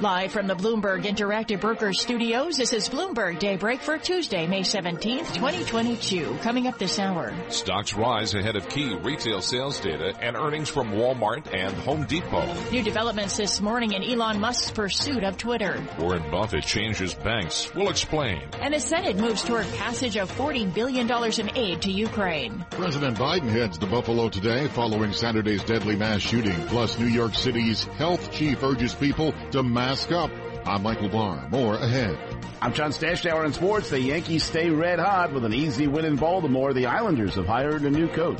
Live from the Bloomberg Interactive Brokers Studios, this is Bloomberg Daybreak for Tuesday, May 17th, 2022. Coming up this hour. Stocks rise ahead of key retail sales data and earnings from Walmart and Home Depot. New developments this morning in Elon Musk's pursuit of Twitter. Warren Buffett changes banks. We'll explain. And the Senate moves toward passage of $40 billion in aid to Ukraine. President Biden heads to Buffalo today following Saturday's deadly mass shooting. Plus, New York City's health chief urges people to mask Mask Up. I'm Michael Barr. More ahead. I'm John Stashower in sports. The Yankees stay red hot with an easy win in Baltimore. The Islanders have hired a new coach.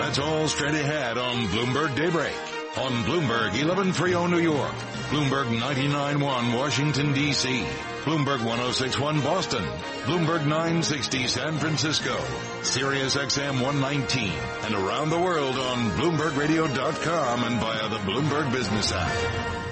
That's all straight ahead on Bloomberg Daybreak. On Bloomberg 1130 New York, Bloomberg 991 Washington DC, Bloomberg 1061 Boston, Bloomberg 960 San Francisco, Sirius XM 119, and around the world on BloombergRadio.com and via the Bloomberg Business app.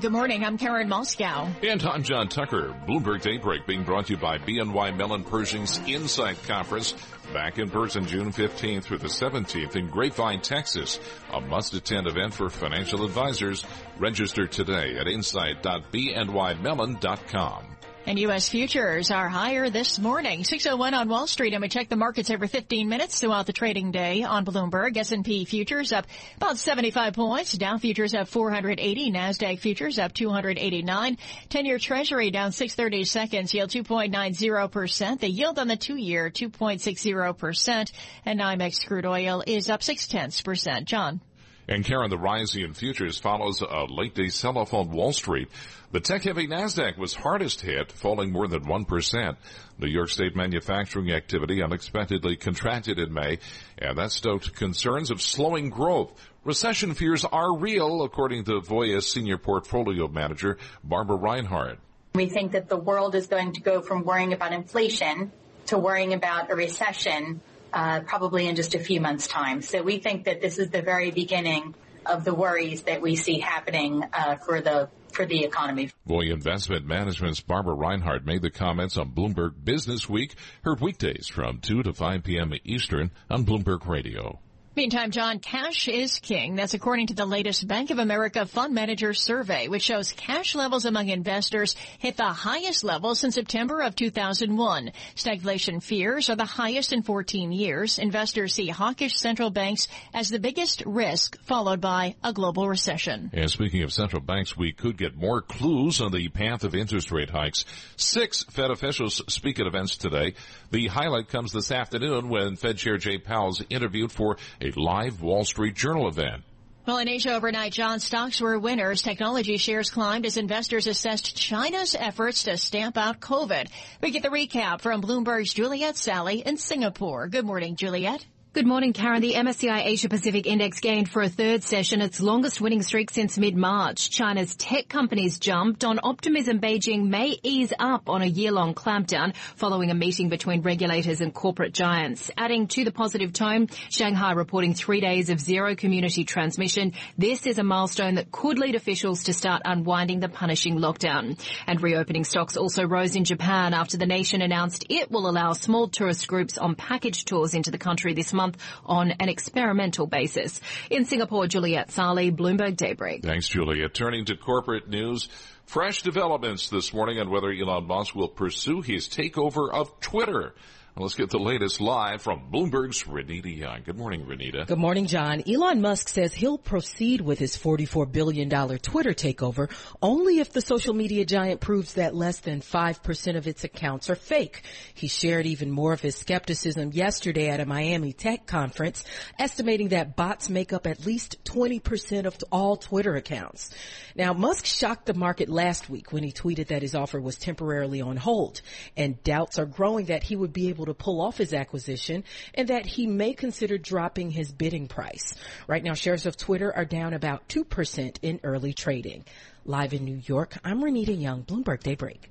Good morning. I'm Karen Moskow. And I'm John Tucker. Bloomberg Daybreak being brought to you by BNY Mellon Pershing's Insight Conference. Back in person June 15th through the 17th in Grapevine, Texas. A must-attend event for financial advisors. Register today at insight.bnymellon.com. And U.S. futures are higher this morning. 601 on Wall Street. And we check the markets every 15 minutes throughout the trading day on Bloomberg. S&P futures up about 75 points. Dow futures up 480. NASDAQ futures up 289. 10-year treasury down 630 seconds. Yield 2.90%. The yield on the two-year 2.60%. And NYMEX crude oil is up 6 tenths percent. John. And Karen, the rising in futures follows a late day sell-off on Wall Street. The tech-heavy NASDAQ was hardest hit, falling more than 1%. New York State manufacturing activity unexpectedly contracted in May, and that stoked concerns of slowing growth. Recession fears are real, according to Voya senior portfolio manager Barbara Reinhard. We think that the world is going to go from worrying about inflation to worrying about a recession uh, probably in just a few months' time. So we think that this is the very beginning of the worries that we see happening uh, for the for the economy. Voya Investment Management's Barbara Reinhard made the comments on Bloomberg Business Week, heard weekdays from 2 to 5 p.m. Eastern on Bloomberg Radio. Meantime, John, cash is king. That's according to the latest Bank of America Fund Manager Survey, which shows cash levels among investors hit the highest level since September of 2001. Stagflation fears are the highest in 14 years. Investors see hawkish central banks as the biggest risk, followed by a global recession. And speaking of central banks, we could get more clues on the path of interest rate hikes. Six Fed officials speak at events today. The highlight comes this afternoon when Fed Chair Jay Powell's interviewed for a live Wall Street Journal event. Well, in Asia overnight, John stocks were winners. Technology shares climbed as investors assessed China's efforts to stamp out COVID. We get the recap from Bloomberg's Juliet Saly in Singapore. Good morning, Juliet. Good morning, Karen. The MSCI Asia Pacific Index gained for a third session its longest winning streak since mid-March. China's tech companies jumped on optimism Beijing may ease up on a year-long clampdown following a meeting between regulators and corporate giants. Adding to the positive tone, Shanghai reporting three days of zero community transmission. This is a milestone that could lead officials to start unwinding the punishing lockdown. And reopening stocks also rose in Japan after the nation announced it will allow small tourist groups on package tours into the country this month month on an experimental basis. In Singapore, Juliet Saly, Bloomberg Daybreak. Thanks, Juliet. Turning to corporate news. Fresh developments this morning on whether Elon Musk will pursue his takeover of Twitter. Let's get the latest live from Bloomberg's Renita Young. Good morning, Renita. Good morning, John. Elon Musk says he'll proceed with his $44 billion Twitter takeover only if the social media giant proves that less than 5% of its accounts are fake. He shared even more of his skepticism yesterday at a Miami tech conference, estimating that bots make up at least 20% of all Twitter accounts. Now, Musk shocked the market last week when he tweeted that his offer was temporarily on hold, and doubts are growing that he would be able able to pull off his acquisition and that he may consider dropping his bidding price. Right now, shares of Twitter are down about 2% in early trading. Live in New York, I'm Renita Young, Bloomberg Daybreak.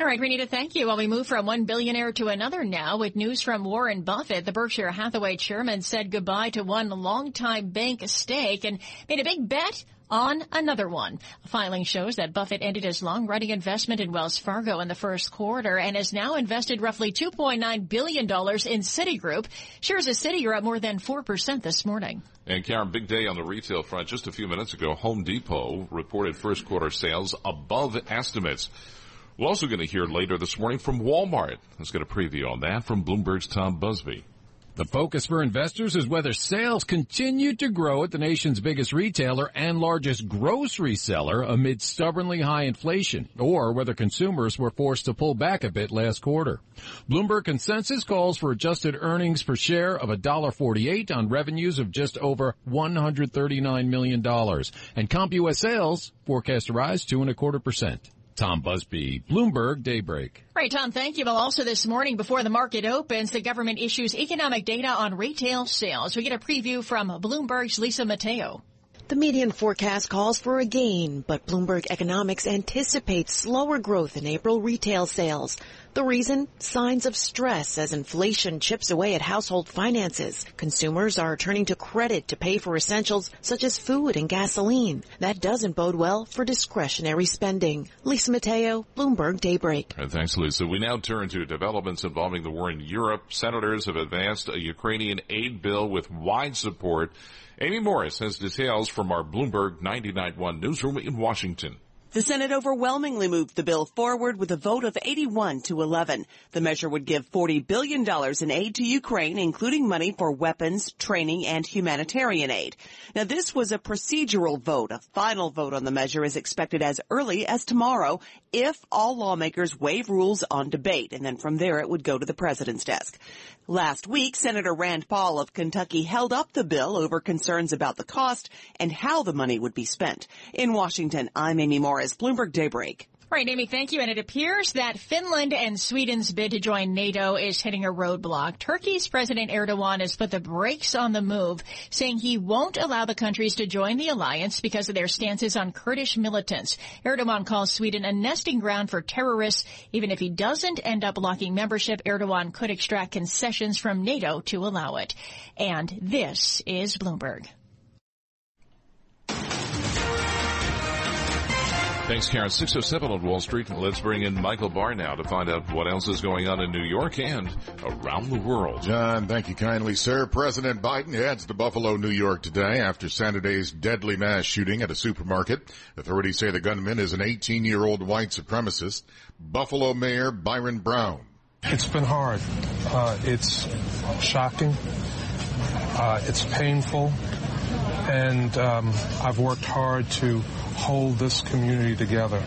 All right, Renita, thank you. While we move from one billionaire to another now with news from Warren Buffett, the Berkshire Hathaway chairman said goodbye to one longtime bank stake and made a big bet on another one. Filing shows that Buffett ended his long-running investment in Wells Fargo in the first quarter and has now invested roughly $2.9 billion in Citigroup. Shares of Citi are up more than 4% this morning. And Karen, big day on the retail front. Just a few minutes ago, Home Depot reported first quarter sales above estimates. We're also going to hear later this morning from Walmart. Let's get a preview on that from Bloomberg's Tom Busby. The focus for investors is whether sales continue to grow at the nation's biggest retailer and largest grocery seller amid stubbornly high inflation, or whether consumers were forced to pull back a bit last quarter. Bloomberg consensus calls for adjusted earnings per share of $1.48 on revenues of just over $139 million. And CompUS sales forecast to rise two and a quarter percent. Tom Busby, Bloomberg Daybreak. Right, Tom, thank you. Well, also this morning before the market opens, the government issues economic data on retail sales. We get a preview from Bloomberg's Lisa Mateo. The median forecast calls for a gain, but Bloomberg Economics anticipates slower growth in April retail sales. The reason? Signs of stress as inflation chips away at household finances. Consumers are turning to credit to pay for essentials such as food and gasoline. That doesn't bode well for discretionary spending. Lisa Mateo, Bloomberg Daybreak. Right, thanks, Lisa. We now turn to developments involving the war in Europe. Senators have advanced a Ukrainian aid bill with wide support. Amy Morris has details from our Bloomberg 99.1 newsroom in Washington. The Senate overwhelmingly moved the bill forward with a vote of 81 to 11. The measure would give $40 billion in aid to Ukraine, including money for weapons, training, and humanitarian aid. Now, this was a procedural vote. A final vote on the measure is expected as early as tomorrow if all lawmakers waive rules on debate, and then from there it would go to the president's desk. Last week, Senator Rand Paul of Kentucky held up the bill over concerns about the cost and how the money would be spent. In Washington, I'm Amy Morris, Bloomberg Daybreak. Right, Amy, thank you. And it appears that Finland and Sweden's bid to join NATO is hitting a roadblock. Turkey's President Erdogan has put the brakes on the move, saying he won't allow the countries to join the alliance because of their stances on Kurdish militants. Erdogan calls Sweden a nesting ground for terrorists. Even if he doesn't end up blocking membership, Erdogan could extract concessions from NATO to allow it. And this is Bloomberg. Thanks, Karen. 607 on Wall Street. Let's bring in Michael Barr now to find out what else is going on in New York and around the world. John, thank you kindly, sir. President Biden heads to Buffalo, New York today after Saturday's deadly mass shooting at a supermarket. Authorities say the gunman is an 18-year-old white supremacist. Buffalo Mayor Byron Brown. It's been hard. Uh, it's shocking. Uh, it's painful. And um, I've worked hard to hold this community together.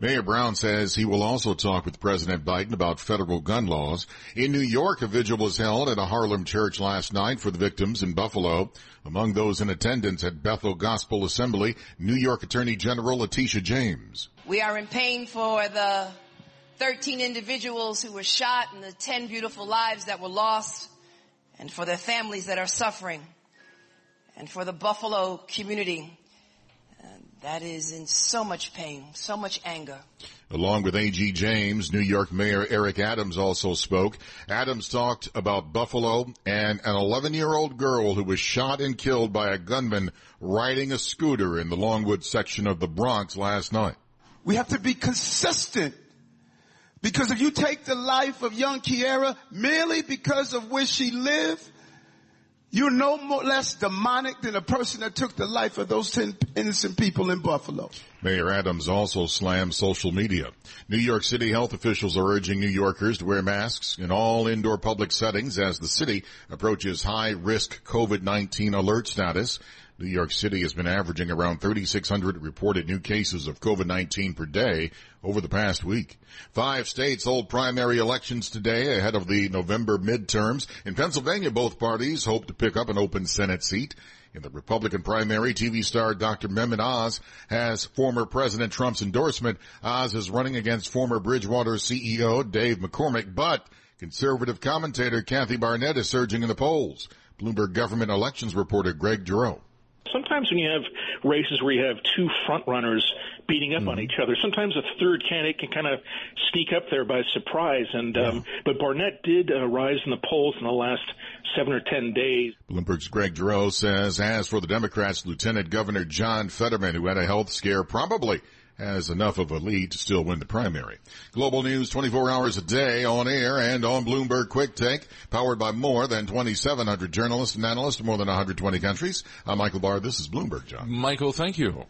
Mayor Brown says he will also talk with President Biden about federal gun laws. In New York, a vigil was held at a Harlem church last night for the victims in Buffalo. Among those in attendance at Bethel Gospel Assembly, New York Attorney General Letitia James. We are in pain for the 13 individuals who were shot and the 10 beautiful lives that were lost and for their families that are suffering and for the Buffalo community uh, that is in so much pain, so much anger. Along with A.G. James, New York Mayor Eric Adams also spoke. Adams talked about Buffalo and an 11 year old girl who was shot and killed by a gunman riding a scooter in the Longwood section of the Bronx last night. We have to be consistent. Because if you take the life of young Kiera merely because of where she lived, you're no more less demonic than the person that took the life of those 10 innocent people in Buffalo. Mayor Adams also slammed social media. New York City health officials are urging New Yorkers to wear masks in all indoor public settings as the city approaches high risk COVID-19 alert status. New York City has been averaging around 3,600 reported new cases of COVID-19 per day over the past week. Five states hold primary elections today ahead of the November midterms. In Pennsylvania, both parties hope to pick up an open Senate seat. In the Republican primary, TV star Dr. Mehmet Oz has former President Trump's endorsement. Oz is running against former Bridgewater CEO Dave McCormick, but Conservative commentator Kathy Barnette is surging in the polls. Bloomberg government elections reporter Greg Giroux. Sometimes when you have races where you have two front runners beating up mm-hmm. on each other, sometimes a third candidate can kind of sneak up there by surprise. And yeah. um, but Barnette did uh, rise in the polls in the last seven or ten days. Bloomberg's Greg Giroux says, as for the Democrats, Lieutenant Governor John Fetterman, who had a health scare, probably has enough of a lead to still win the primary. Global news 24 hours a day on air and on Bloomberg Quick Take, powered by more than 2,700 journalists and analysts in more than 120 countries. I'm Michael Barr. This is Bloomberg, John. Michael, thank you.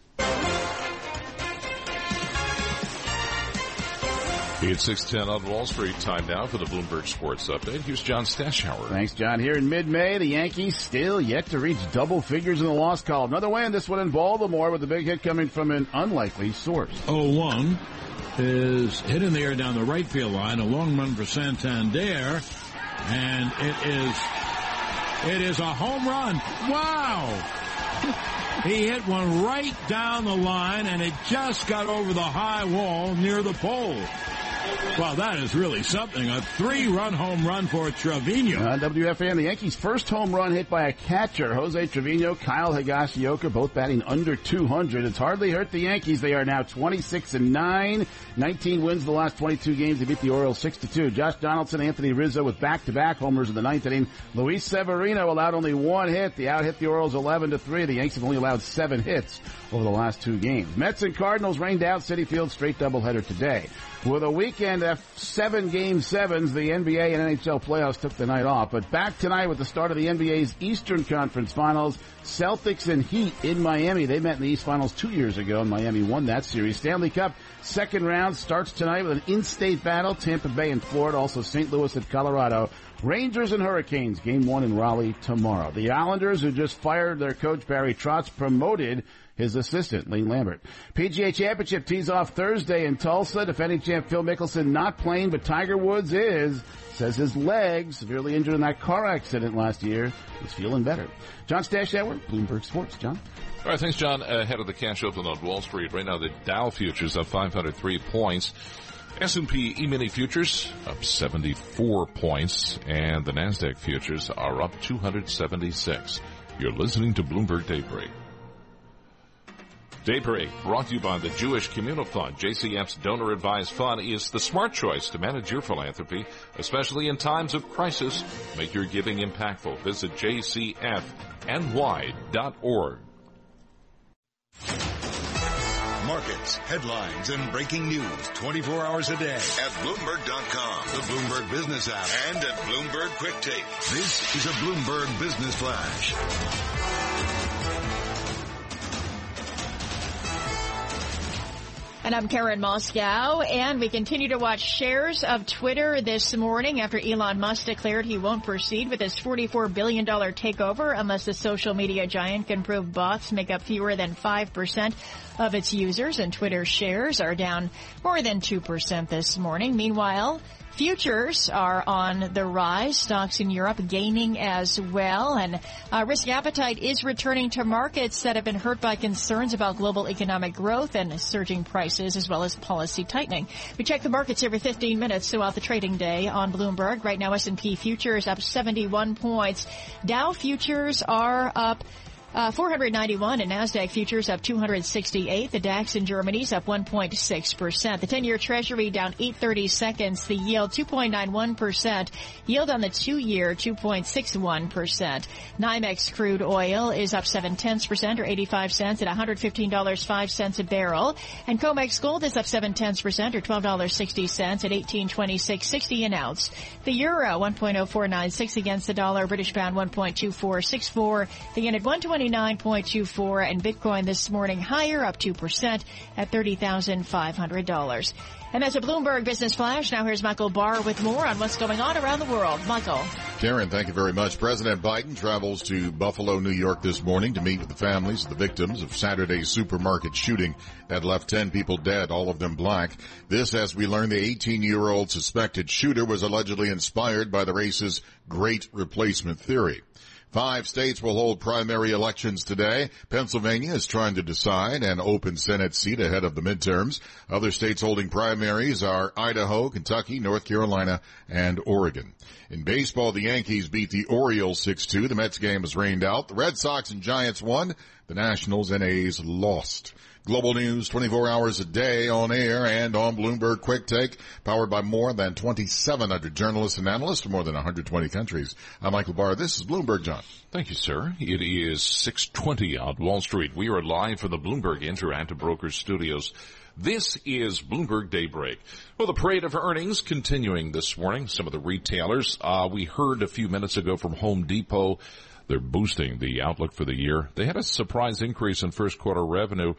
It's 610 on Wall Street. Time now for the Bloomberg Sports Update. Here's John Stashower. Thanks, John. Here in mid-May, the Yankees still yet to reach double figures in the loss column. Another win, this one in Baltimore with a big hit coming from an unlikely source. 0-1 is hit in the air down the right field line. A long run for Santander. And it is, it is a home run. Wow! He hit one right down the line and it just got over the high wall near the pole. Well, that is really something. A three-run home run for Trevino. Uh, WFAN, the Yankees' first home run hit by a catcher. Jose Trevino, Kyle Higashioka, both batting under 200. It's hardly hurt the Yankees. They are now 26 and 9. 19 wins the last 22 games. They beat the Orioles 6 to 2. Josh Donaldson, Anthony Rizzo with back-to-back homers in the ninth inning. Luis Severino allowed only one hit. The out hit the Orioles 11 to 3. The Yankees have only allowed seven hits over the last two games. Mets and Cardinals rained out Citi Field straight doubleheader today. With a weekend seven game sevens, the NBA and NHL playoffs took the night off. But back tonight with the start of the NBA's Eastern Conference Finals, Celtics and Heat in Miami. They met in the East Finals two years ago, and Miami won that series. Stanley Cup second round starts tonight with an in-state battle. Tampa Bay and Florida, also St. Louis at Colorado. Rangers and Hurricanes, game one in Raleigh tomorrow. The Islanders, who just fired their coach Barry Trotz, promoted his assistant, Lane Lambert. PGA Championship tees off Thursday in Tulsa. Defending champ Phil Mickelson not playing, but Tiger Woods is. Says his leg, severely injured in that car accident last year, is feeling better. John Stashower, Bloomberg Sports. John? All right, thanks, John. Ahead of the cash open on Wall Street. Right now, the Dow futures up 503 points. S&P E-mini futures up 74 points, and the NASDAQ futures are up 276. You're listening to Bloomberg Daybreak. Daybreak brought to you by the Jewish Communal Fund. JCF's donor advised fund is the smart choice to manage your philanthropy, especially in times of crisis. Make your giving impactful. Visit jcfny.org. Markets, headlines, and breaking news 24 hours a day at Bloomberg.com, the Bloomberg Business app, and at Bloomberg Quick Take. This is a Bloomberg Business Flash. And I'm Karen Moskow, and we continue to watch shares of Twitter this morning after Elon Musk declared he won't proceed with his $44 billion takeover unless the social media giant can prove bots make up fewer than 5% of its users, and Twitter shares are down more than 2% this morning. Meanwhile, Futures are on the rise. Stocks in Europe gaining as well. And uh, risk appetite is returning to markets that have been hurt by concerns about global economic growth and surging prices as well as policy tightening. We check the markets every 15 minutes throughout the trading day on Bloomberg. Right now S&P futures up 71 points. Dow futures are up uh, 491 and Nasdaq futures up 268. The DAX in Germany's up 1.6%. The 10-year Treasury down 830 seconds. The yield 2.91%. Yield on the two-year 2.61%. NYMEX crude oil is up 7 tenths percent or 85 cents at $115 5 cents a barrel. And COMEX gold is up 7 tenths percent or $12.60 at 1826.60 an ounce. The euro 1.0496 against the dollar. British pound 1.2464. The yen at 120 29.24 and Bitcoin this morning higher up 2% at $30,500. And that's a Bloomberg Business Flash. Now here's Michael Barr with more on what's going on around the world. Michael. Karen, thank you very much. President Biden travels to Buffalo, New York this morning to meet with the families of the victims of Saturday's supermarket shooting that left 10 people dead, all of them black. This as we learn the 18 year old suspected shooter was allegedly inspired by the race's great replacement theory. Five states will hold primary elections today. Pennsylvania is trying to decide an open Senate seat ahead of the midterms. Other states holding primaries are Idaho, Kentucky, North Carolina, and Oregon. In baseball, the Yankees beat the Orioles 6-2. The Mets game was rained out. The Red Sox and Giants won. The Nationals and A's lost. Global news 24 hours a day on air and on Bloomberg Quick Take, powered by more than 2,700 journalists and analysts from more than 120 countries. I'm Michael Barr. This is Bloomberg John. Thank you, sir. It is 620 on Wall Street. We are live from the Bloomberg Interactive Brokers studios. This is Bloomberg Daybreak. Well, the parade of earnings continuing this morning. Some of the retailers, uh, we heard a few minutes ago from Home Depot they're boosting the outlook for the year. They had a surprise increase in first quarter revenue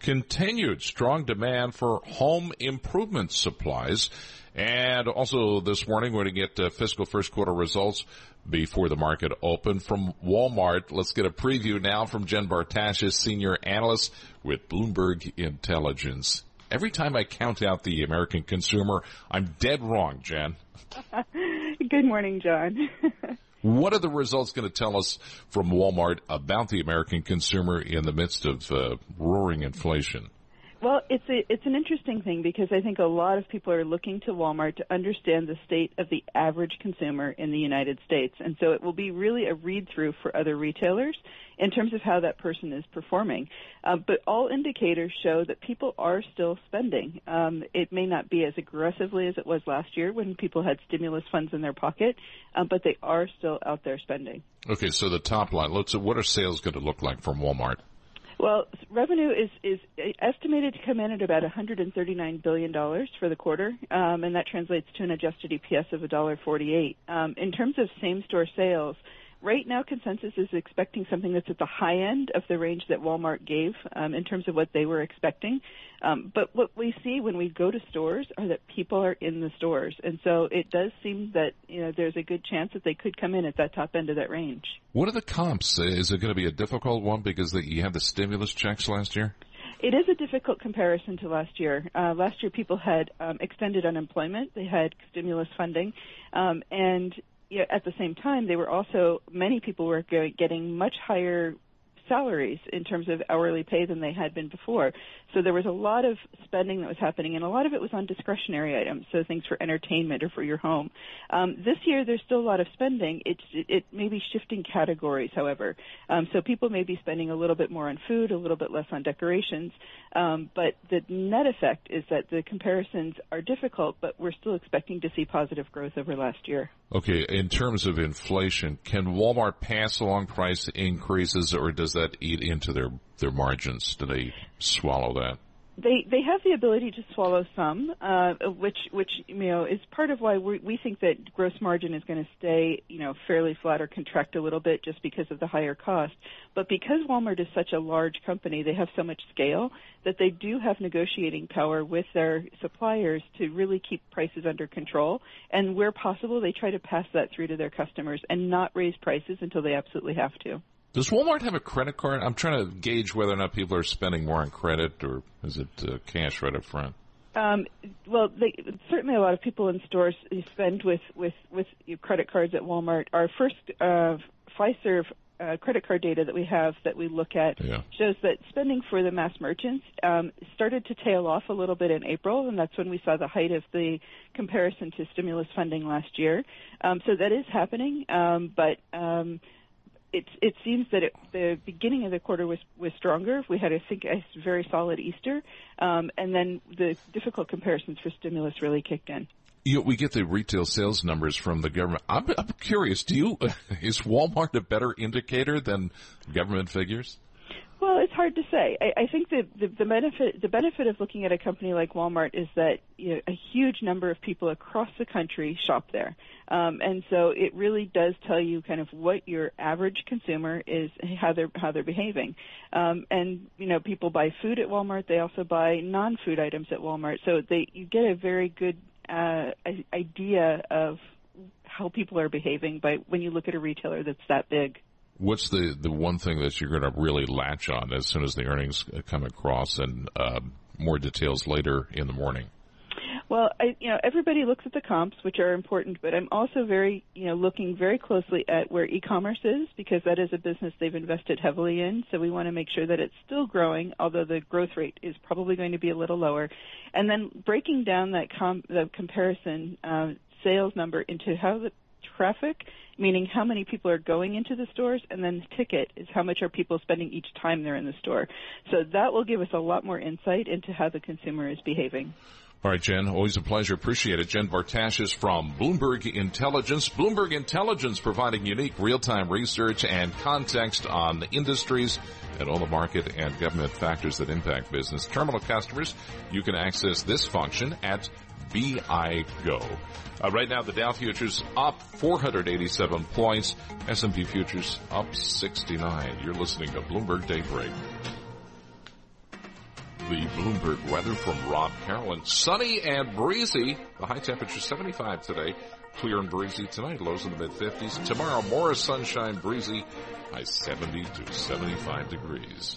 continued strong demand for home improvement supplies. And also this morning, we're going to get uh, fiscal first quarter results before the market open from Walmart. Let's get a preview now from Jen Bartashus, senior analyst with Bloomberg Intelligence. Every time I count out the American consumer, I'm dead wrong, Jen. Good morning, John. What are the results going to tell us from Walmart about the American consumer in the midst of uh, roaring inflation? Well, it's a, it's an interesting thing because I think a lot of people are looking to Walmart to understand the state of the average consumer in the United States, and so it will be really a read through for other retailers in terms of how that person is performing. Uh, but all indicators show that people are still spending. Um, it may not be as aggressively as it was last year when people had stimulus funds in their pocket, uh, but they are still out there spending. Okay, so the top line. Let's. What are sales going to look like from Walmart? Well, revenue is is estimated to come in at about 139 billion dollars for the quarter, um, and that translates to an adjusted EPS of $1.48. Um, in terms of same-store sales, right now consensus is expecting something that's at the high end of the range that Walmart gave um, in terms of what they were expecting. Um, but what we see when we go to stores are that people are in the stores, and so it does seem that you know there's a good chance that they could come in at that top end of that range. What are the comps? Is it going to be a difficult one because the, you had the stimulus checks last year? It is a difficult comparison to last year. Uh, last year, people had um, extended unemployment, they had stimulus funding, um, and you know, at the same time, they were also many people were getting much higher salaries in terms of hourly pay than they had been before. So there was a lot of spending that was happening, and a lot of it was on discretionary items, so things for entertainment or for your home. Um, this year, there's still a lot of spending. It's, it, it may be shifting categories, however. Um, so people may be spending a little bit more on food, a little bit less on decorations, um, but the net effect is that the comparisons are difficult, but we're still expecting to see positive growth over last year. Okay, in terms of inflation, can Walmart pass along price increases, or does that eat into their their margins? Do they swallow that? They they have the ability to swallow some, uh, which which you know is part of why we, we think that gross margin is going to stay you know fairly flat or contract a little bit just because of the higher cost. But because Walmart is such a large company, they have so much scale that they do have negotiating power with their suppliers to really keep prices under control. And where possible, they try to pass that through to their customers and not raise prices until they absolutely have to. Does Walmart have a credit card? I'm trying to gauge whether or not people are spending more on credit or is it uh, cash right up front. Um, well, they, certainly a lot of people in stores spend with with with credit cards at Walmart. Our first uh, Fiserv uh, credit card data that we have that we look at yeah. shows that spending for the mass merchants um, started to tail off a little bit in April, and that's when we saw the height of the comparison to stimulus funding last year. Um, so that is happening, um, but um, it it seems that it, the beginning of the quarter was was stronger. We had, I think, a very solid Easter, um, and then the difficult comparisons for stimulus really kicked in. You know, we get the retail sales numbers from the government. I'm, I'm curious. Do you is Walmart a better indicator than government figures? Well, it's hard to say. I, I think that the, the benefit the benefit of looking at a company like Walmart is that you know, a huge number of people across the country shop there, um, and so it really does tell you kind of what your average consumer is, how they're how they're behaving. Um, and you know, people buy food at Walmart. They also buy non-food items at Walmart, so they you get a very good uh, idea of how people are behaving by when you look at a retailer that's that big what's the, the one thing that you're going to really latch on as soon as the earnings come across and uh, more details later in the morning? Well, I, you know, everybody looks at the comps, which are important, but I'm also very, you know, looking very closely at where e-commerce is because that is a business they've invested heavily in. So we want to make sure that it's still growing, although the growth rate is probably going to be a little lower. And then breaking down that com- the comparison uh, sales number into how the traffic, meaning how many people are going into the stores, and then the ticket is how much are people spending each time they're in the store. So that will give us a lot more insight into how the consumer is behaving. All right, Jen, always a pleasure. Appreciate it. Jen Bartashus from Bloomberg Intelligence. Bloomberg Intelligence providing unique real-time research and context on the industries and all the market and government factors that impact business. Terminal customers, you can access this function at BIGO. Uh, right now, the Dow futures up 487 points. S&P futures up 69. You're listening to Bloomberg Daybreak the Bloomberg weather from Rob Carolan. Sunny and breezy. The high temperature 75 today. Clear and breezy tonight. Lows in the mid 50s. Tomorrow more sunshine, breezy. High 70 to 75 degrees.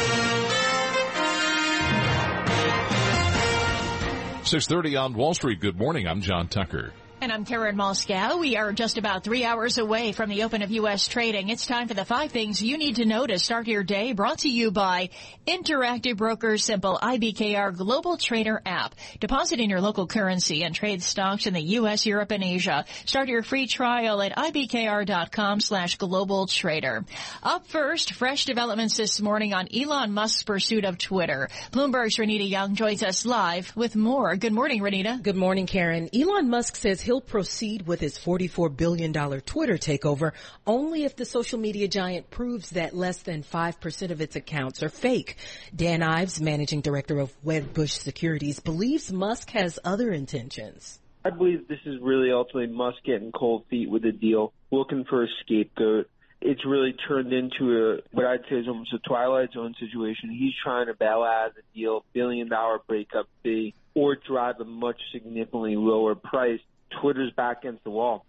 6:30 on Wall Street. Good morning. I'm John Tucker. And I'm Karen Moskow. We are just about three hours away from the open of U.S. trading. It's time for the five things you need to know to start your day brought to you by Interactive Brokers Simple IBKR Global Trader app. Deposit in your local currency and trade stocks in the U.S., Europe, and Asia. Start your free trial at ibkr.com slash global trader. Up first, fresh developments this morning on Elon Musk's pursuit of Twitter. Bloomberg's Renita Young joins us live with more. Good morning, Renita. Good morning, Karen. Elon Musk says he'll proceed with his $44 billion Twitter takeover only if the social media giant proves that less than 5% of its accounts are fake. Dan Ives, managing director of Wedbush Securities, believes Musk has other intentions. I believe this is really ultimately Musk getting cold feet with the deal, looking for a scapegoat. It's really turned into a what I'd say is almost a Twilight Zone situation. He's trying to bail out of the deal, billion dollar breakup fee, or drive a much significantly lower price Twitter's back against the wall.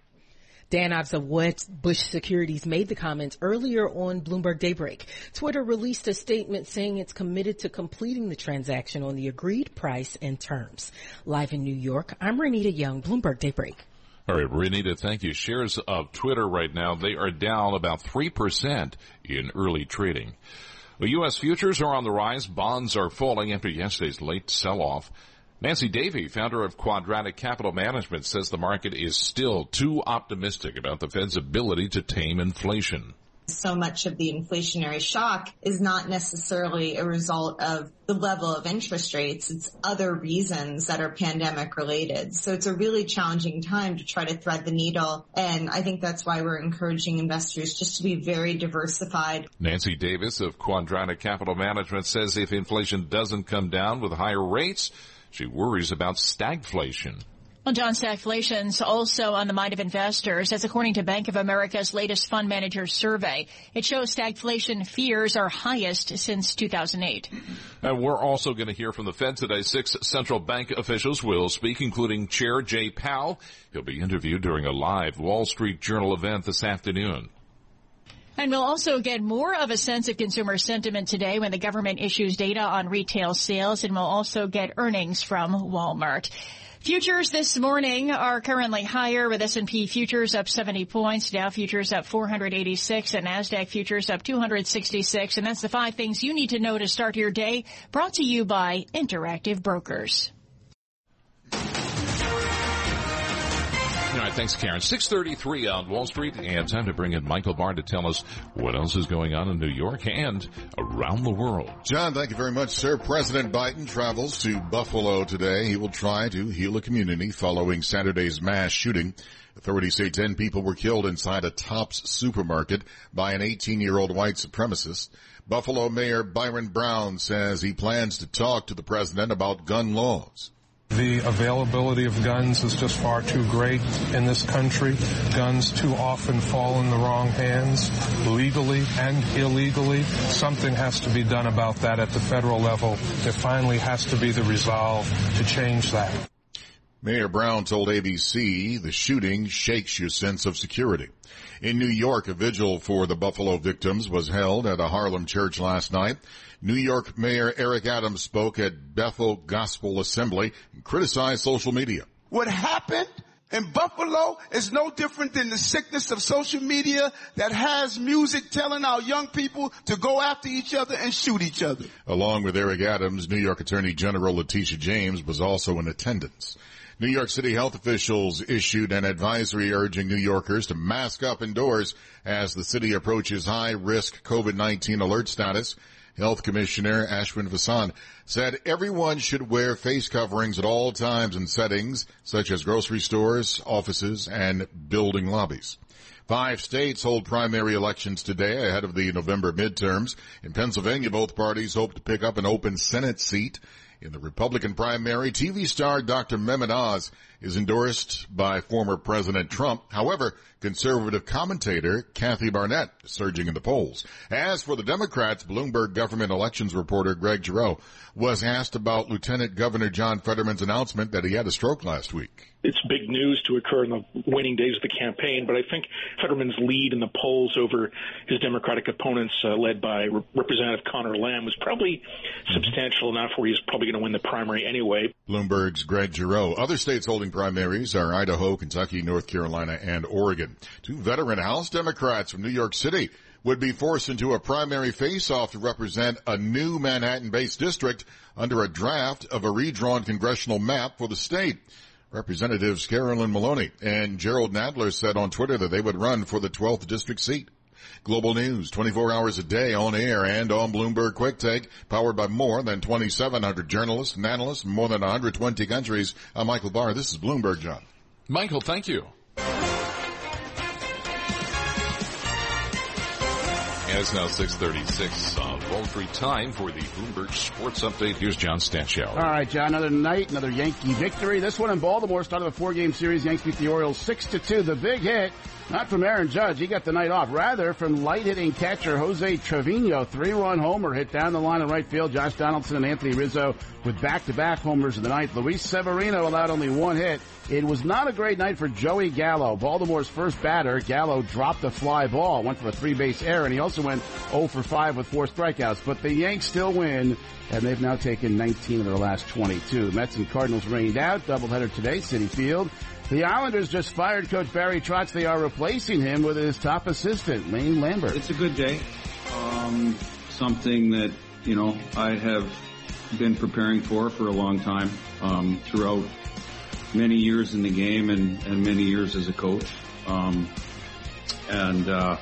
Dan Ives of Bush Securities made the comments earlier on Bloomberg Daybreak. Twitter released a statement saying it's committed to completing the transaction on the agreed price and terms. Live in New York, I'm Renita Young, Bloomberg Daybreak. All right, Renita, thank you. Shares of Twitter right now, they are down about 3% in early trading. The U.S. futures are on the rise. Bonds are falling after yesterday's late sell-off. Nancy Davis, founder of Quadratic Capital Management, says the market is still too optimistic about the Fed's ability to tame inflation. So much of the inflationary shock is not necessarily a result of the level of interest rates. It's other reasons that are pandemic related. So it's a really challenging time to try to thread the needle. And I think that's why we're encouraging investors just to be very diversified. Nancy Davis of Quadratic Capital Management says if inflation doesn't come down with higher rates, she worries about stagflation. Well, John, stagflation's also on the mind of investors, as according to Bank of America's latest fund manager survey, it shows stagflation fears are highest since 2008. And we're also going to hear from the Fed today. Six central bank officials will speak, including Chair Jay Powell. He'll be interviewed during a live Wall Street Journal event this afternoon. And we'll also get more of a sense of consumer sentiment today when the government issues data on retail sales, and we'll also get earnings from Walmart. Futures this morning are currently higher with S&P futures up 70 points, Dow futures up 486, and NASDAQ futures up 266. And that's the five things you need to know to start your day, brought to you by Interactive Brokers. Right, thanks, Karen. 633 on Wall Street, and time to bring in Michael Barr to tell us what else is going on in New York and around the world. John, thank you very much, sir. President Biden travels to Buffalo today. He will try to heal a community following Saturday's mass shooting. Authorities say 10 people were killed inside a Tops supermarket by an 18-year-old white supremacist. Buffalo Mayor Byron Brown says he plans to talk to the president about gun laws. The availability of guns is just far too great in this country. Guns too often fall in the wrong hands, legally and illegally. Something has to be done about that at the federal level. There finally has to be the resolve to change that. Mayor Brown told ABC the shooting shakes your sense of security. In New York, a vigil for the Buffalo victims was held at a Harlem church last night. New York Mayor Eric Adams spoke at Bethel Gospel Assembly and criticized social media. What happened in Buffalo is no different than the sickness of social media that has music telling our young people to go after each other and shoot each other. Along with Eric Adams, New York Attorney General Letitia James was also in attendance. New York City health officials issued an advisory urging New Yorkers to mask up indoors as the city approaches high risk COVID-19 alert status. Health Commissioner Ashwin Vasan said everyone should wear face coverings at all times and settings such as grocery stores, offices, and building lobbies. Five states hold primary elections today ahead of the November midterms. In Pennsylvania, both parties hope to pick up an open Senate seat. In the Republican primary, TV star Dr. Mehmet Oz is endorsed by former President Trump. However, conservative commentator Kathy Barnette is surging in the polls. As for the Democrats, Bloomberg government elections reporter Greg Giroux was asked about Lieutenant Governor John Fetterman's announcement that he had a stroke last week. It's big news to occur in the winning days of the campaign, but I think Fetterman's lead in the polls over his Democratic opponents, uh, led by Re- Representative Conor Lamb, was probably substantial enough where he's probably going to win the primary anyway. Bloomberg's Greg Giroux. Other states holding primaries are Idaho, Kentucky, North Carolina, and Oregon. Two veteran House Democrats from New York City would be forced into a primary face-off to represent a new Manhattan-based district under a draft of a redrawn congressional map for the state. Representatives Carolyn Maloney and Gerald Nadler said on Twitter that they would run for the 12th district seat. Global news 24 hours a day on air and on Bloomberg Quick Take, powered by more than 2,700 journalists and analysts in more than 120 countries. I'm Michael Barr. This is Bloomberg, John. Michael, thank you. And it's now 636 uh, on Wall Street time for the Bloomberg Sports Update. Here's John Stashower. All right, John, another night, another Yankee victory. This one in Baltimore, started a four-game series. Yankees beat the Orioles 6-2. The big hit, not from Aaron Judge. He got the night off. Rather, from light-hitting catcher Jose Trevino. Three-run homer hit down the line in right field. Josh Donaldson and Anthony Rizzo with back-to-back homers in the ninth. Luis Severino allowed only one hit. It was not a great night for Joey Gallo, Baltimore's first batter. Gallo dropped a fly ball, went for a three-base error, and he also went 0 for 5 with four strikeouts. But the Yanks still win, and they've now taken 19 of their last 22. Mets and Cardinals rained out. Doubleheader today, Citi Field. The Islanders just fired Coach Barry Trotz. They are replacing him with his top assistant, Lane Lambert. It's a good day. Um, something that, you know, I have been preparing for for a long time um, throughout many years in the game and, and many years as a coach. Um, and uh,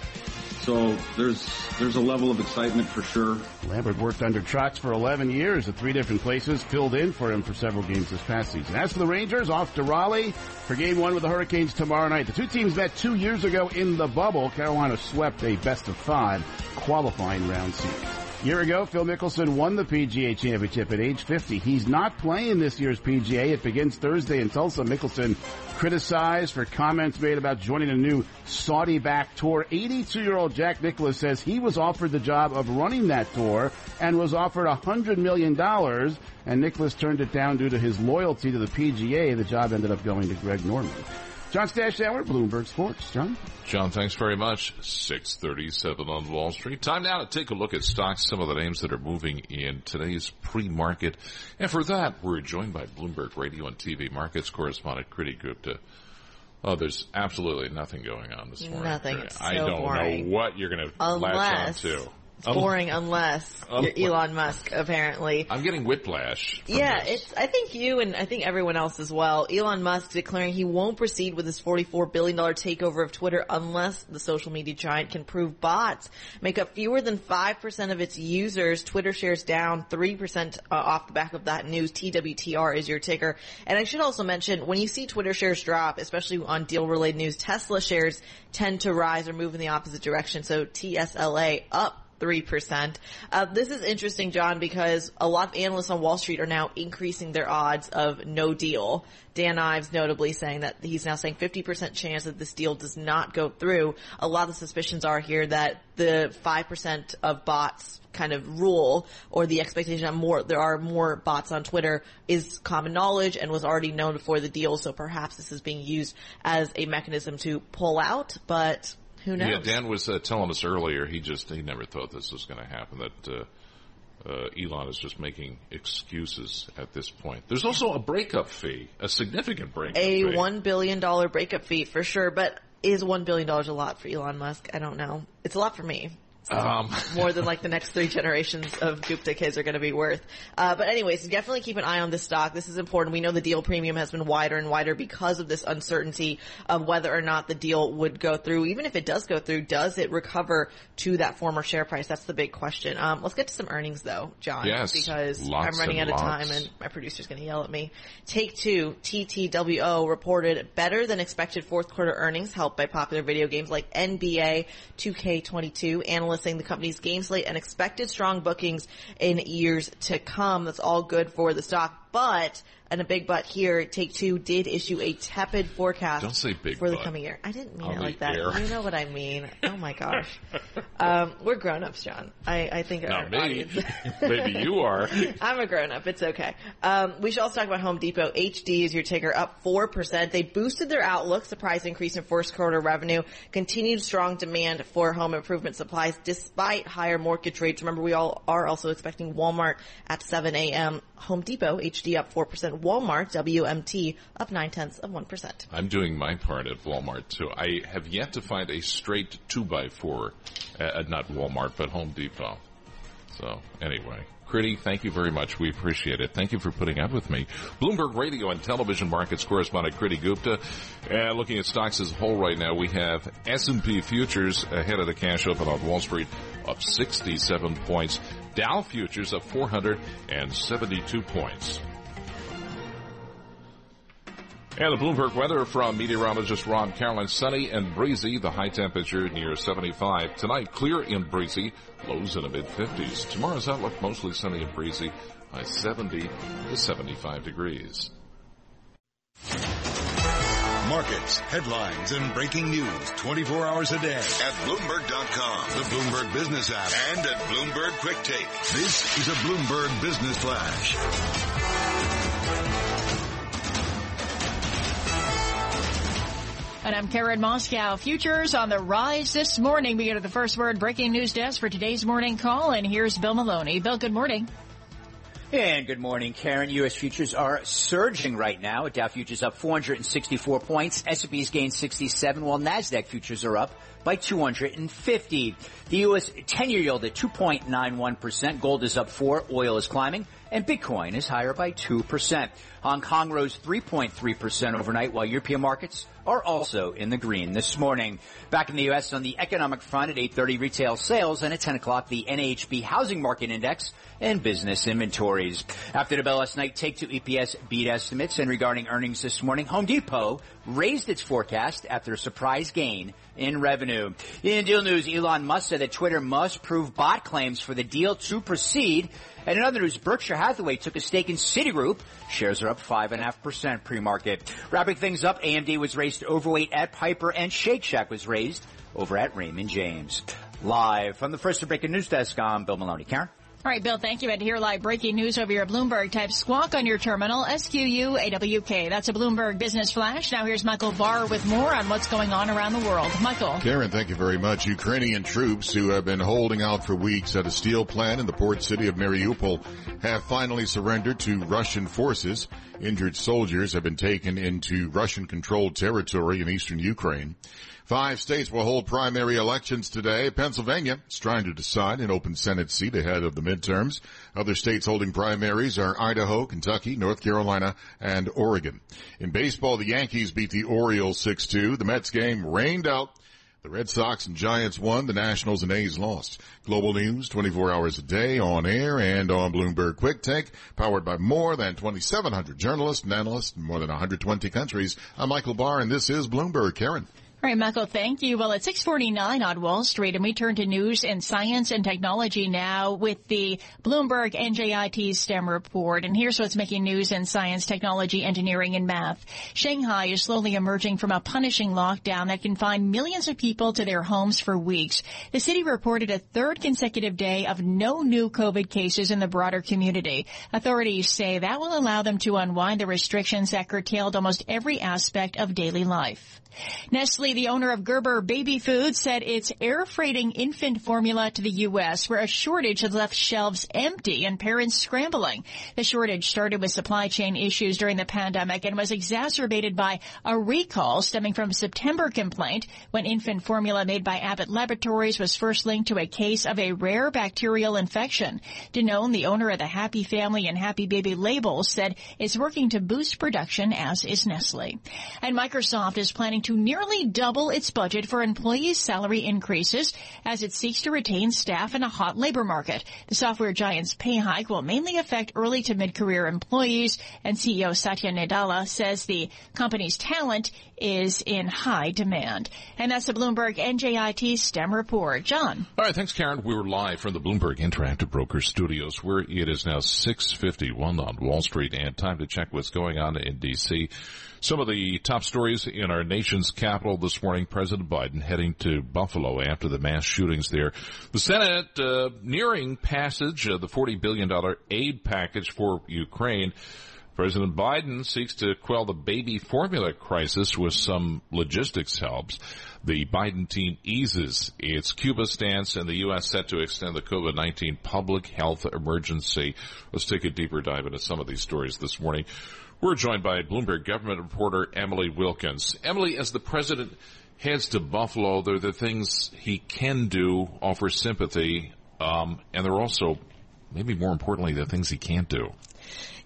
so there's there's a level of excitement for sure. Lambert worked under Trotz for 11 years at three different places, filled in for him for several games this past season. As for the Rangers, off to Raleigh for game one with the Hurricanes tomorrow night. The two teams met two years ago in the bubble. Carolina swept a best of five qualifying round series. Year ago, Phil Mickelson won the PGA Championship at age 50. He's not playing this year's PGA. It begins Thursday in Tulsa. Mickelson criticized for comments made about joining a new Saudi-backed tour. 82-year-old Jack Nicklaus says he was offered the job of running that tour and was offered $100 million, and Nicklaus turned it down due to his loyalty to the PGA. The job ended up going to Greg Norman. John Stashower, Bloomberg Sports. John? John, thanks very much. 637 on Wall Street. Time now to take a look at stocks, some of the names that are moving in today's pre-market. And for that, we're joined by Bloomberg Radio and TV markets correspondent Kriti Gupta. Oh, there's absolutely nothing going on this morning. Nothing. It's I don't boring. know what you're going to latch on to. It's boring unless Um, you're Elon Musk, apparently. I'm getting whiplash. Yeah, this. it's. I think you and I think everyone else as well. Elon Musk declaring he won't proceed with his forty-four billion dollar takeover of Twitter unless the social media giant can prove bots make up fewer than five percent of its users. Twitter shares down three percent uh, off the back of that news. TWTR is your ticker. And I should also mention when you see Twitter shares drop, especially on deal-related news, Tesla shares tend to rise or move in the opposite direction. So TSLA up 3%. Uh, this is interesting, John, because a lot of analysts on Wall Street are now increasing their odds of no deal. Dan Ives notably saying that he's now saying 50% chance that this deal does not go through. A lot of suspicions are here that the 5% of bots kind of rule or the expectation that more, there are more bots on Twitter is common knowledge and was already known before the deal. So perhaps this is being used as a mechanism to pull out, but who knows? Yeah, Dan was uh, telling us earlier. He just he never thought this was going to happen. That uh, uh, Elon is just making excuses at this point. There's also a breakup fee, a significant breakup a fee. one billion dollar breakup fee for sure. But is one billion dollars a lot for Elon Musk? I don't know. It's a lot for me. Um, more than like the next three generations of Gupta kids are going to be worth. Uh, but anyways, definitely keep an eye on this stock. This is important. We know the deal premium has been wider and wider because of this uncertainty of whether or not the deal would go through. Even if it does go through, does it recover to that former share price? That's the big question. Um, let's get to some earnings though, John. Yes, because I'm running out of lots. time and my producer's going to yell at me. Take two, TTWO reported better than expected fourth quarter earnings helped by popular video games like NBA 2K22, analysts saying the company's game slate and expected strong bookings in years to come. That's all good for the stock. But, and a big but here, Take Two did issue a tepid forecast Don't say big for the coming year. I didn't mean it like that. air. You know what I mean. Oh my gosh. um, we're grown-ups, John. I, I think Not me. Maybe you are. I'm a grown up. It's okay. Um, we should also talk about Home Depot. HD is your ticker up 4%. They boosted their outlook, surprise increase in first quarter revenue, continued strong demand for home improvement supplies despite higher mortgage rates. Remember, we all are also expecting Walmart at 7 a.m. Home Depot, HD up 4%. Walmart, WMT up 9 tenths of 1%. I'm doing my part at Walmart too. I have yet to find a straight two by four at not Walmart but Home Depot. So anyway, Kriti, thank you very much. We appreciate it. Thank you for putting up with me. Bloomberg Radio and Television Markets correspondent Kriti Gupta. Uh, looking at stocks as a whole right now, we have S&P futures ahead of the cash open on Wall Street up 67 points. Dow futures up 472 points. And the Bloomberg weather from meteorologist Rob Carolan. Sunny and breezy. The high temperature near 75. Tonight, clear and breezy. Lows in the mid 50s. Tomorrow's outlook mostly sunny and breezy. High 70 to 75 degrees. Markets, headlines, and breaking news 24 hours a day at Bloomberg.com, the Bloomberg Business app, and at Bloomberg Quick Take. This is a Bloomberg Business Flash. And I'm Karen Moskow. Futures on the rise this morning. We go to the first word breaking news desk for today's morning call. And here's Bill Maloney. Bill, good morning. And good morning, Karen. U.S. futures are surging right now. Dow futures up 464 points. S&P's gained 67, while NASDAQ futures are up by 250. The U.S. 10-year yield at 2.91%. Gold is up 4. Oil is climbing. And Bitcoin is higher by 2%. Hong Kong rose 3.3% overnight, while European markets are also in the green this morning. Back in the U.S. on the economic front at 8.30 retail sales and at 10 o'clock the NAHB Housing Market Index and business inventories. After the bell last night, Take Two EPS beat estimates and regarding earnings this morning, Home Depot raised its forecast after a surprise gain in revenue. In deal news, Elon Musk said that Twitter must prove bot claims for the deal to proceed. And in other news, Berkshire Hathaway took a stake in Citigroup. Shares are up 5.5% pre-market. Wrapping things up, AMD was raised overweight at Piper and Shake Shack was raised over at Raymond James. Live from the first to breaking news desk, I'm Bill Maloney. Karen? All right, Bill, thank you. And hear live breaking news over your Bloomberg, type squawk on your terminal, S-Q-U-A-W-K. That's a Bloomberg Business Flash. Now here's Michael Barr with more on what's going on around the world. Michael. Karen, thank you very much. Ukrainian troops who have been holding out for weeks at a steel plant in the port city of Mariupol have finally surrendered to Russian forces. Injured soldiers have been taken into Russian controlled territory in eastern Ukraine. Five states will hold primary elections today. Pennsylvania is trying to decide an open Senate seat ahead of the midterms. Other states holding primaries are Idaho, Kentucky, North Carolina, and Oregon. In baseball, the Yankees beat the Orioles 6-2. The Mets game rained out. The Red Sox and Giants won. The Nationals and A's lost. Global news 24 hours a day on air and on Bloomberg Quick Take, powered by more than 2,700 journalists and analysts in more than 120 countries. I'm Michael Barr and this is Bloomberg. Karen. All right, Michael, thank you. Well, it's 649 on Wall Street, and we turn to news and science and technology now with the Bloomberg NJIT STEM report. And here's what's making news in science, technology, engineering, and math. Shanghai is slowly emerging from a punishing lockdown that confined millions of people to their homes for weeks. The city reported a third consecutive day of no new COVID cases in the broader community. Authorities say that will allow them to unwind the restrictions that curtailed almost every aspect of daily life. Nestle, the owner of Gerber Baby Foods, said it's air freighting infant formula to the U.S., where a shortage has left shelves empty and parents scrambling. The shortage started with supply chain issues during the pandemic and was exacerbated by a recall stemming from a September complaint when infant formula made by Abbott Laboratories was first linked to a case of a rare bacterial infection. Danone, the owner of the Happy Family and Happy Baby labels, said it's working to boost production, as is Nestle. And Microsoft is planning to nearly double its budget for employees' salary increases as it seeks to retain staff in a hot labor market. The software giant's pay hike will mainly affect early to mid-career employees, and CEO Satya Nadella says the company's talent is in high demand. And that's the Bloomberg NJIT STEM report. John. All right, thanks, Karen. We're live from the Bloomberg Interactive Brokers studios where it is now 651 on Wall Street and time to check what's going on in D.C. Some of the top stories in our nation's capital this morning. President Biden heading to Buffalo after the mass shootings there. The Senate uh, nearing passage of the $40 billion aid package for Ukraine. President Biden seeks to quell the baby formula crisis with some logistics helps. The Biden team eases its Cuba stance and the U.S. set to extend the COVID-19 public health emergency. Let's take a deeper dive into some of these stories this morning. We're joined by Bloomberg government reporter Emily Wilkins. Emily, as the president heads to Buffalo, there are the things he can do, offer sympathy, um, and there are also, maybe more importantly, the things he can't do.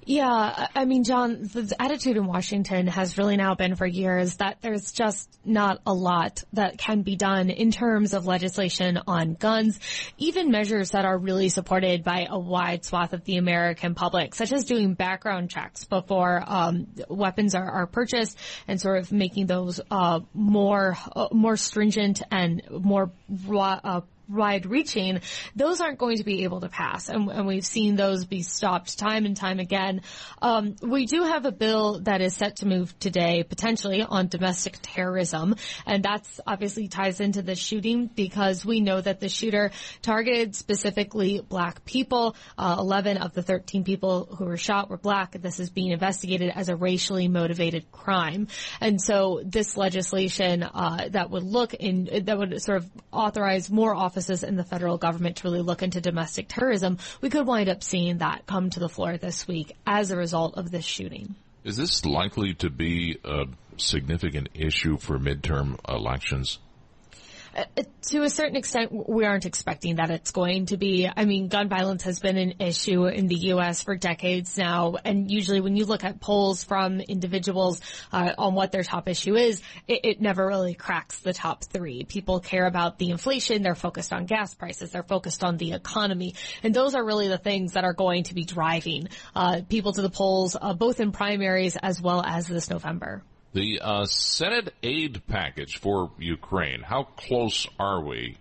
Yeah, I mean, John, the attitude in Washington has really now been for years that there's just not a lot that can be done in terms of legislation on guns, even measures that are really supported by a wide swath of the American public, such as doing background checks before um, weapons are, are, purchased and sort of making those uh, more uh, more stringent and more uh, wide reaching, those aren't going to be able to pass. And, and we've seen those be stopped time and time again. Um, we do have a bill that is set to move today, potentially on domestic terrorism. And that's obviously ties into the shooting because we know that the shooter targeted specifically black people. Uh, 11 of the 13 people who were shot were black. This is being investigated as a racially motivated crime. And so this legislation, uh, that would look in, that would sort of authorize more offices in the federal government to really look into domestic terrorism, we could wind up seeing that come to the floor this week as a result of this shooting. Is this likely to be a significant issue for midterm elections? Uh, to a certain extent, we aren't expecting that it's going to be. I mean, gun violence has been an issue in the U.S. for decades now, and usually when you look at polls from individuals uh, on what their top issue is, it, it, never really cracks the top three. People care about the inflation, they're focused on gas prices, they're focused on the economy, and those are really the things that are going to be driving uh, people to the polls, uh, both in primaries as well as this November. The uh, Senate aid package for Ukraine, how close are we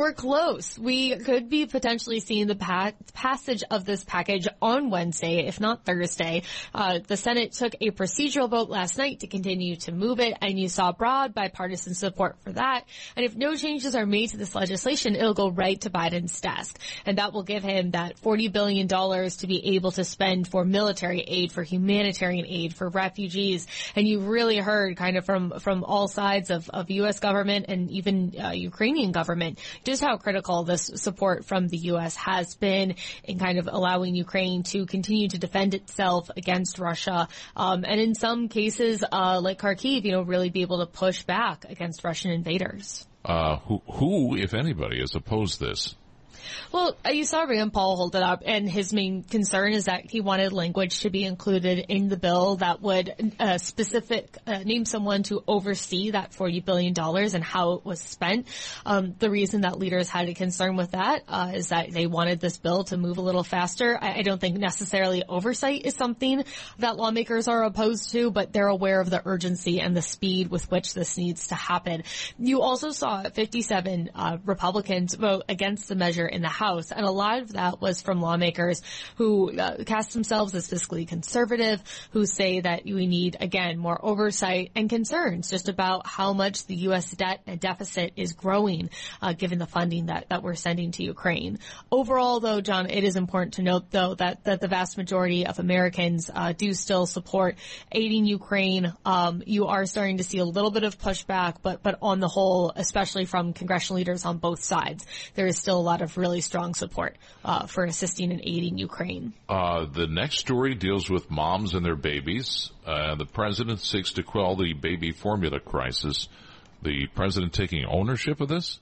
we're close. We could be potentially seeing the pa- passage of this package on Wednesday, if not Thursday. Uh, the Senate took a procedural vote last night to continue to move it, and you saw broad bipartisan support for that. And if no changes are made to this legislation, it'll go right to Biden's desk, and that will give him that forty billion dollars to be able to spend for military aid, for humanitarian aid, for refugees. And you really heard kind of from from all sides of of U.S. government and even uh, Ukrainian government just how critical this support from the U.S. has been in kind of allowing Ukraine to continue to defend itself against Russia, um, and in some cases, uh, like Kharkiv, you know, really be able to push back against Russian invaders. Uh, who, who, if anybody, has opposed this? Well, uh, you saw Rand Paul hold it up, and his main concern is that he wanted language to be included in the bill that would uh, specific uh, name someone to oversee that forty billion dollars and how it was spent. Um, the reason that leaders had a concern with that uh, is that they wanted this bill to move a little faster. I, I don't think necessarily oversight is something that lawmakers are opposed to, but they're aware of the urgency and the speed with which this needs to happen. You also saw 57 uh, Republicans vote against the measure in the House, and a lot of that was from lawmakers who uh, cast themselves as fiscally conservative, who say that we need, again, more oversight and concerns just about how much the U.S. debt and deficit is growing, uh, given the funding that, that we're sending to Ukraine. Overall, though, John, it is important to note, though, that, that the vast majority of Americans uh, do still support aiding Ukraine. Um, you are starting to see a little bit of pushback, but but on the whole, especially from congressional leaders on both sides, there is still a lot of really strong support uh, for assisting and aiding Ukraine. Uh, the next story deals with moms and their babies. Uh, the president seeks to quell the baby formula crisis. The president taking ownership of this?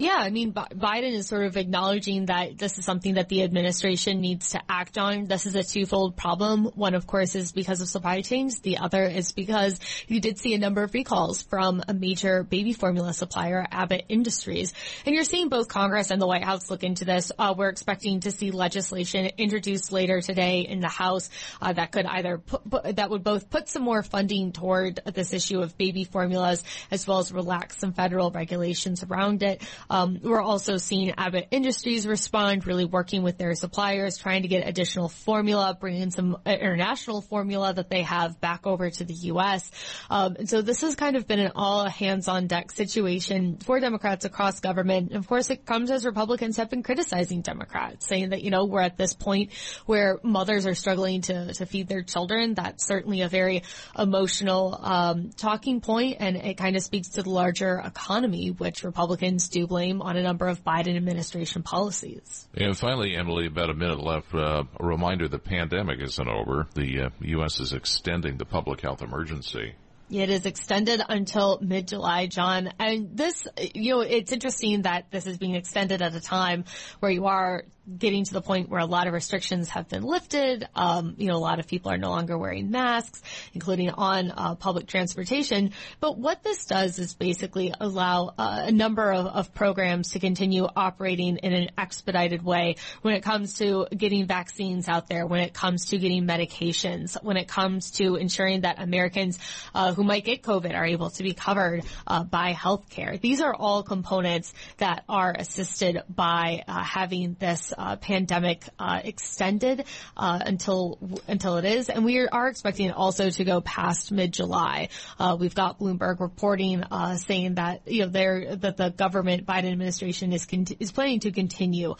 Yeah, I mean, Biden is sort of acknowledging that this is something that the administration needs to act on. This is a twofold problem. One, of course, is because of supply chains. The other is because you did see a number of recalls from a major baby formula supplier, Abbott Industries. And you're seeing both Congress and the White House look into this. Uh, we're expecting to see legislation introduced later today in the House uh, that could either put, put, that would both put some more funding toward this issue of baby formulas as well as relax some federal regulations around it. Um, we're also seeing Abbott Industries respond, really working with their suppliers, trying to get additional formula, bringing some international formula that they have back over to the U.S. Um, and so this has kind of been an all hands on deck situation for Democrats across government. And of course, it comes as Republicans have been criticizing Democrats, saying that, you know, we're at this point where mothers are struggling to, to feed their children. That's certainly a very emotional um, talking point, and it kind of speaks to the larger economy, which Republicans do blame blame on a number of Biden administration policies. And finally, Emily, about a minute left. Uh, a reminder: the pandemic isn't over. The uh, U.S. is extending the public health emergency. It is extended until mid-July, John. And this, you know, it's interesting that this is being extended at a time where you are getting to the point where a lot of restrictions have been lifted. Um, you know, a lot of people are no longer wearing masks, including on uh, public transportation. But what this does is basically allow uh, a number of, of, programs to continue operating in an expedited way when it comes to getting vaccines out there, when it comes to getting medications, when it comes to ensuring that Americans uh, who might get COVID are able to be covered uh, by healthcare. These are all components that are assisted by uh, having this uh, pandemic uh, extended uh, until until it is, and we are expecting also to go past mid July. Uh, we've got Bloomberg reporting saying that you know that the government Biden administration is con- is planning to continue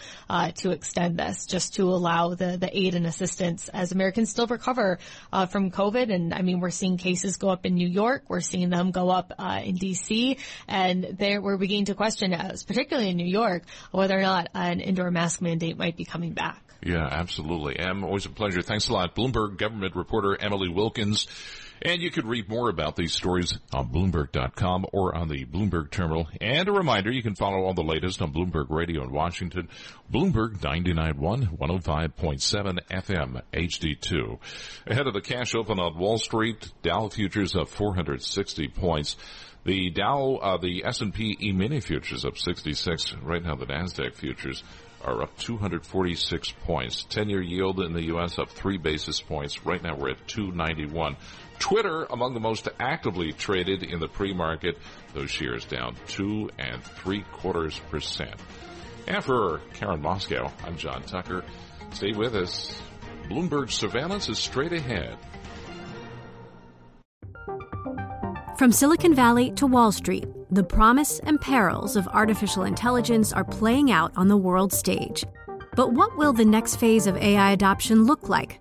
to extend this just to allow the the aid and assistance as Americans still recover from COVID. And I mean, we're seeing cases go up in New York, we're seeing them go up uh, in D.C., and there we're beginning to question, as particularly in New York, whether or not an indoor mask mandate mandate might be coming back. Yeah, absolutely. Em, always a pleasure. Thanks a lot. Bloomberg government reporter Emily Wilkins. And you could read more about these stories on Bloomberg.com or on the Bloomberg terminal. And a reminder, you can follow all the latest on Bloomberg Radio in Washington, Bloomberg 99.1, 105.7 FM, HD2. Ahead of the cash open on Wall Street, Dow futures up 460 points. The Dow, uh, the S&P E-mini futures up 66. Right now the NASDAQ futures are up 246 points. 10-year yield in the U.S. up three basis points. Right now we're at 291. Twitter among the most actively traded in the pre-market. Those shares down two and three quarters percent. And for Karen Moskow, I'm John Tucker. Stay with us. Bloomberg surveillance is straight ahead. From Silicon Valley to Wall Street, the promise and perils of artificial intelligence are playing out on the world stage. But what will the next phase of AI adoption look like?